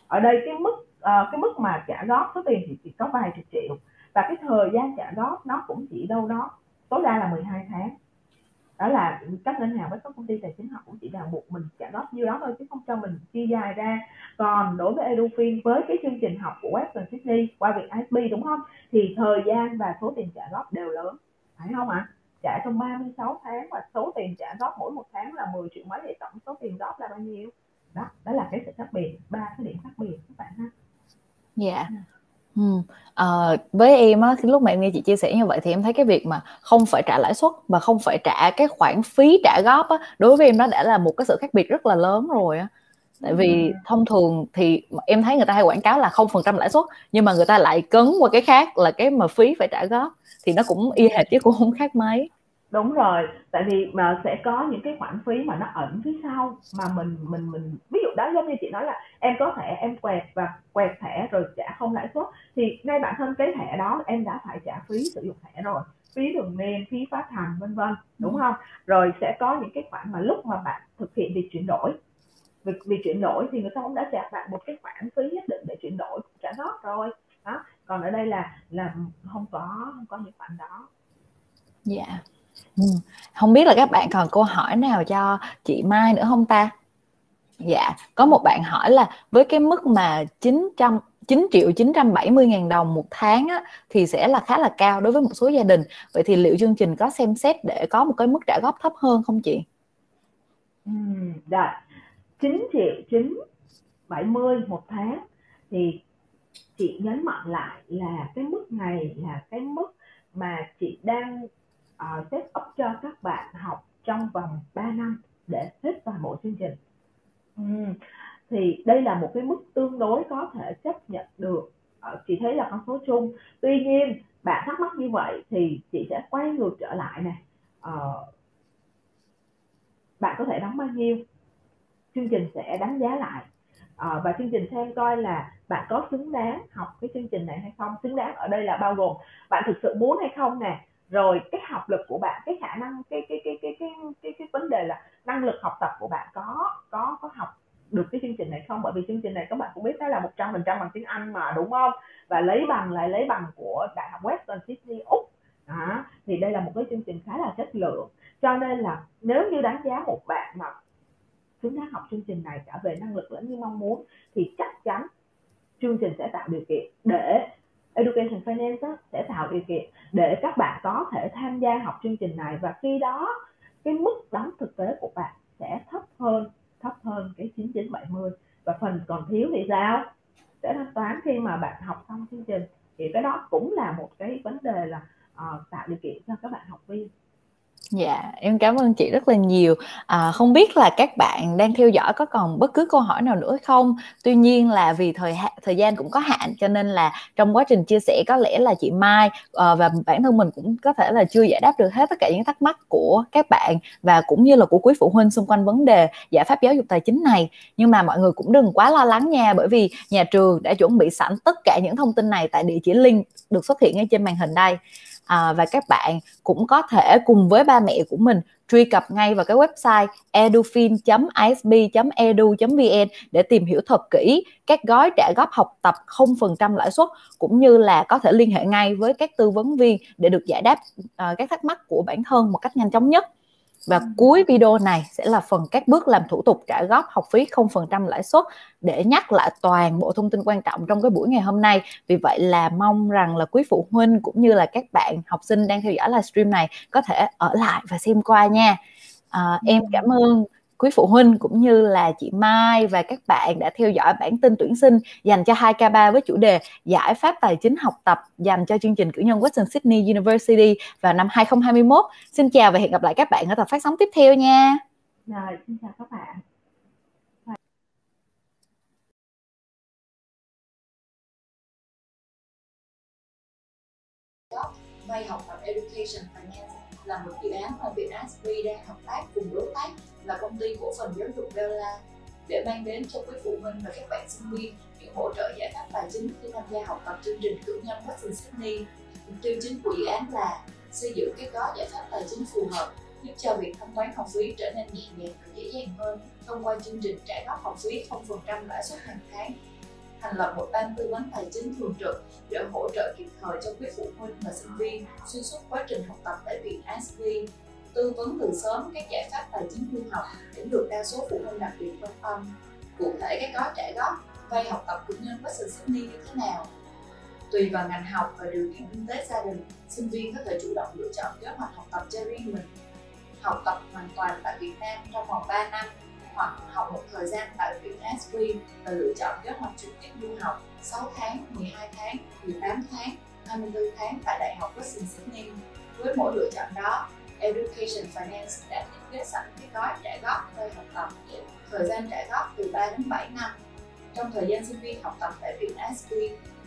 Ở đây cái mức uh, cái mức mà trả góp số tiền thì chỉ có vài chục triệu và cái thời gian trả góp nó cũng chỉ đâu đó tối đa là 12 tháng. Đó là các ngân hàng với các công ty tài chính họ cũng chỉ là buộc mình trả góp nhiêu đó thôi chứ không cho mình chia dài ra. Còn đối với Edufin với cái chương trình học của Western Sydney qua việc ISB đúng không? Thì thời gian và số tiền trả góp đều lớn. Phải không ạ? à? Trả trong 36 tháng và số tiền trả góp mỗi một tháng là 10 triệu mấy thì tổng số tiền góp là bao nhiêu đó đó là cái sự khác biệt ba cái điểm khác biệt các bạn ha dạ yeah. Ừ. À, với em á, lúc mà em nghe chị chia sẻ như vậy thì em thấy cái việc mà không phải trả lãi suất và không phải trả cái khoản phí trả góp á, đối với em nó đã là một cái sự khác biệt rất là lớn rồi á. Tại vì thông thường thì em thấy người ta hay quảng cáo là không phần trăm lãi suất nhưng mà người ta lại cấn qua cái khác là cái mà phí phải trả góp thì nó cũng y hệt chứ cũng không khác mấy. Đúng rồi tại vì mà sẽ có những cái khoản phí mà nó ẩn phía sau mà mình mình mình ví dụ đó giống như chị nói là em có thể em quẹt và quẹt thẻ rồi trả không lãi suất thì ngay bản thân cái thẻ đó em đã phải trả phí sử dụng thẻ rồi phí thường niên phí phát hành vân vân đúng không? Rồi sẽ có những cái khoản mà lúc mà bạn thực hiện việc chuyển đổi việc việc chuyển đổi thì người ta cũng đã trả bạn một cái khoản phí nhất định để chuyển đổi trả góp rồi đó còn ở đây là là không có không có những khoản đó dạ yeah. Ừ. Không biết là các bạn còn câu hỏi nào cho chị Mai nữa không ta? Dạ, có một bạn hỏi là với cái mức mà 900 9 triệu 970 ngàn đồng một tháng á, thì sẽ là khá là cao đối với một số gia đình. Vậy thì liệu chương trình có xem xét để có một cái mức trả góp thấp hơn không chị? Ừ, rồi. 9 triệu 970 một tháng. Thì chị nhấn mạnh lại là cái mức này là cái mức mà chị đang uh, set up cho các bạn học trong vòng 3 năm để hết toàn bộ chương trình. Uhm, thì đây là một cái mức tương đối có thể chấp nhận được. Uh, chị thấy là con số chung. Tuy nhiên bạn thắc mắc như vậy thì chị sẽ quay ngược trở lại này uh, ờ, bạn có thể đóng bao nhiêu? Chương trình sẽ đánh giá lại. À, và chương trình xem coi là bạn có xứng đáng học cái chương trình này hay không xứng đáng ở đây là bao gồm bạn thực sự muốn hay không nè rồi cái học lực của bạn cái khả năng cái cái cái cái cái cái, cái vấn đề là năng lực học tập của bạn có có có học được cái chương trình này không? Bởi vì chương trình này các bạn cũng biết đó là một trăm phần trăm bằng tiếng Anh mà đúng không? Và lấy bằng lại lấy bằng của đại học Western Sydney úc. Đó. thì đây là một cái chương trình khá là chất lượng. Cho nên là nếu như đánh giá một bạn mà chúng ta học chương trình này cả về năng lực lẫn như mong muốn thì chắc chắn chương trình sẽ tạo điều kiện để Education Finance sẽ tạo điều kiện để các bạn có thể tham gia học chương trình này. Và khi đó cái mức đóng thực tế của bạn sẽ thấp hơn thấp hơn hơn cái 9970 và phần còn thiếu thì sao? Sẽ thanh toán khi mà bạn học xong chương trình. Thì cái đó cũng là một cái vấn đề là uh, tạo điều kiện cho các bạn học viên. Dạ, em cảm ơn chị rất là nhiều. À, không biết là các bạn đang theo dõi có còn bất cứ câu hỏi nào nữa không? Tuy nhiên là vì thời thời gian cũng có hạn cho nên là trong quá trình chia sẻ có lẽ là chị Mai uh, và bản thân mình cũng có thể là chưa giải đáp được hết tất cả những thắc mắc của các bạn và cũng như là của quý phụ huynh xung quanh vấn đề giải pháp giáo dục tài chính này. Nhưng mà mọi người cũng đừng quá lo lắng nha bởi vì nhà trường đã chuẩn bị sẵn tất cả những thông tin này tại địa chỉ link được xuất hiện ngay trên màn hình đây à, và các bạn cũng có thể cùng với ba mẹ của mình truy cập ngay vào cái website edufin.isb.edu.vn để tìm hiểu thật kỹ các gói trả góp học tập 0% lãi suất cũng như là có thể liên hệ ngay với các tư vấn viên để được giải đáp uh, các thắc mắc của bản thân một cách nhanh chóng nhất và cuối video này sẽ là phần các bước làm thủ tục trả góp học phí 0% lãi suất để nhắc lại toàn bộ thông tin quan trọng trong cái buổi ngày hôm nay. Vì vậy là mong rằng là quý phụ huynh cũng như là các bạn học sinh đang theo dõi livestream này có thể ở lại và xem qua nha. À, em cảm ơn quý phụ huynh cũng như là chị Mai và các bạn đã theo dõi bản tin tuyển sinh dành cho 2K3 với chủ đề giải pháp tài chính học tập dành cho chương trình cử nhân Western Sydney University vào năm 2021. Xin chào và hẹn gặp lại các bạn ở tập phát sóng tiếp theo nha. Rồi, xin chào các bạn. vay học tập Education Finance là một dự án mà Vietnamsb đang hợp tác cùng đối tác là công ty cổ phần giáo dục Bella để mang đến cho quý phụ huynh và các bạn sinh viên những hỗ trợ giải pháp tài chính khi tham gia học tập chương trình cử nhân Western Sydney. Mục tiêu chính của dự án là xây dựng các gói giải pháp tài chính phù hợp, giúp cho việc thanh toán học phí trở nên nhẹ nhàng và dễ dàng hơn thông qua chương trình trả góp học phí 0% lãi suất hàng tháng thành lập một ban tư vấn tài chính thường trực để hỗ trợ kịp thời cho quý phụ huynh và sinh viên xuyên suốt quá trình học tập tại Viện ASV tư vấn từ sớm các giải pháp tài chính du học cũng được đa số phụ huynh đặc biệt quan tâm. Cụ thể các gói trả góp vay học tập cử nhân với sự Sydney như thế nào? Tùy vào ngành học và điều kiện kinh tế gia đình, sinh viên có thể chủ động lựa chọn kế hoạch học tập cho riêng mình. Học tập hoàn toàn tại Việt Nam trong vòng 3 năm hoặc học một thời gian tại Viện SV và lựa chọn kế hoạch trực tiếp du học 6 tháng, 12 tháng, 18 tháng, 24 tháng tại Đại học Western Sydney. Với mỗi lựa chọn đó, Education Finance đã thiết kế sẵn cái gói trả góp nơi học tập thời gian trả góp từ 3 đến 7 năm. Trong thời gian sinh viên học tập tại Viện SP,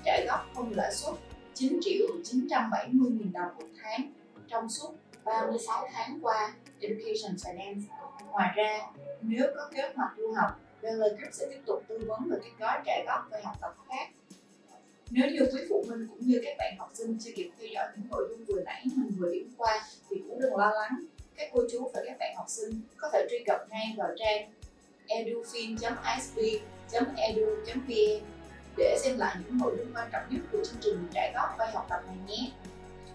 trả góp không lãi suất 9 triệu 970 nghìn đồng một tháng trong suốt 36 tháng qua Education Finance. Ngoài ra, nếu có kế hoạch du học, Bella Group sẽ tiếp tục tư vấn về các gói trả góp vay học tập khác nếu như quý phụ huynh cũng như các bạn học sinh chưa kịp theo dõi những nội dung vừa nãy mình vừa điểm qua thì cũng đừng lo lắng. Các cô chú và các bạn học sinh có thể truy cập ngay vào trang edufin.isb.edu.vn e để xem lại những nội dung quan trọng nhất của chương trình trả góp vay học tập này nhé.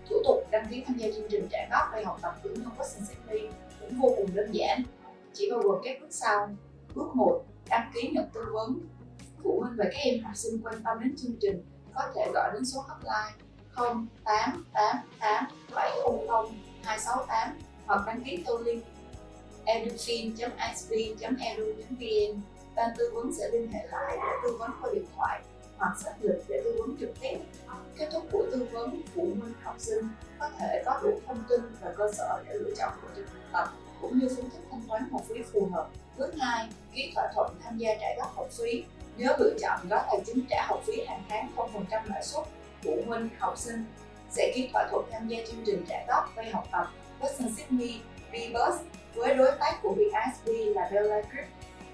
Thủ tục đăng ký tham gia chương trình trả góp vay học tập cử nhân Western Sydney cũng vô cùng đơn giản, chỉ bao gồm các bước sau. Bước 1. Đăng ký nhận tư vấn. Phụ huynh và các em học sinh quan tâm đến chương trình có thể gọi đến số hotline 0888 700 268 hoặc đăng ký theo link edufin.isv.edu.vn ban tư vấn sẽ liên hệ lại để tư vấn qua điện thoại hoặc xác lịch để tư vấn trực tiếp. Kết thúc buổi tư vấn, phụ huynh học sinh có thể có đủ thông tin và cơ sở để lựa chọn lộ trình học tập cũng như phương thức thanh toán học phí phù hợp. Bước 2. Ký thỏa thuận tham gia trả góp học phí nếu lựa chọn gói tài chính trả học phí hàng tháng 0% lãi suất, phụ huynh, học sinh sẽ ký thỏa thuận tham gia chương trình trả góp vay học tập Western Sydney VBus với đối tác của VSB là Bella Group.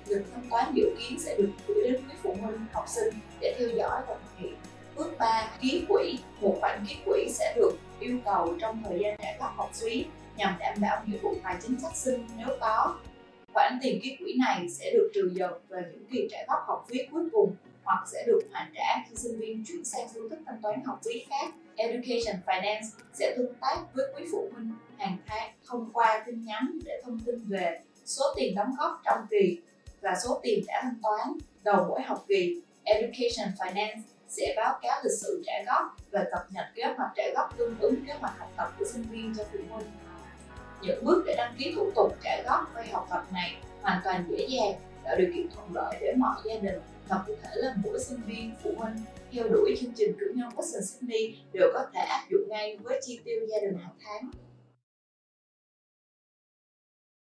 Lịch thanh toán dự kiến sẽ được gửi đến quý phụ huynh, học sinh để theo dõi và thực hiện. Bước 3. Ký quỹ. Một khoản ký quỹ sẽ được yêu cầu trong thời gian trả góp học phí nhằm đảm bảo nghĩa vụ tài chính phát sinh nếu có khoản tiền ký quỹ này sẽ được trừ dần về những kỳ trả góp học phí cuối cùng hoặc sẽ được hoàn trả khi sinh viên chuyển sang phương thức thanh toán học phí khác. Education Finance sẽ tương tác với quý phụ huynh, hàng tháng thông qua tin nhắn để thông tin về số tiền đóng góp trong kỳ và số tiền đã thanh toán đầu mỗi học kỳ. Education Finance sẽ báo cáo lịch sử trả góp và cập nhật kế hoạch trả góp tương ứng kế hoạch học tập của sinh viên cho phụ huynh. Những bước để đăng ký thủ tục trả góp vay học tập này hoàn toàn dễ dàng, tạo điều kiện thuận lợi để mọi gia đình và cụ thể là mỗi sinh viên, phụ huynh theo đuổi chương trình cử nhân Western Sydney đều có thể áp dụng ngay với chi tiêu gia đình hàng tháng.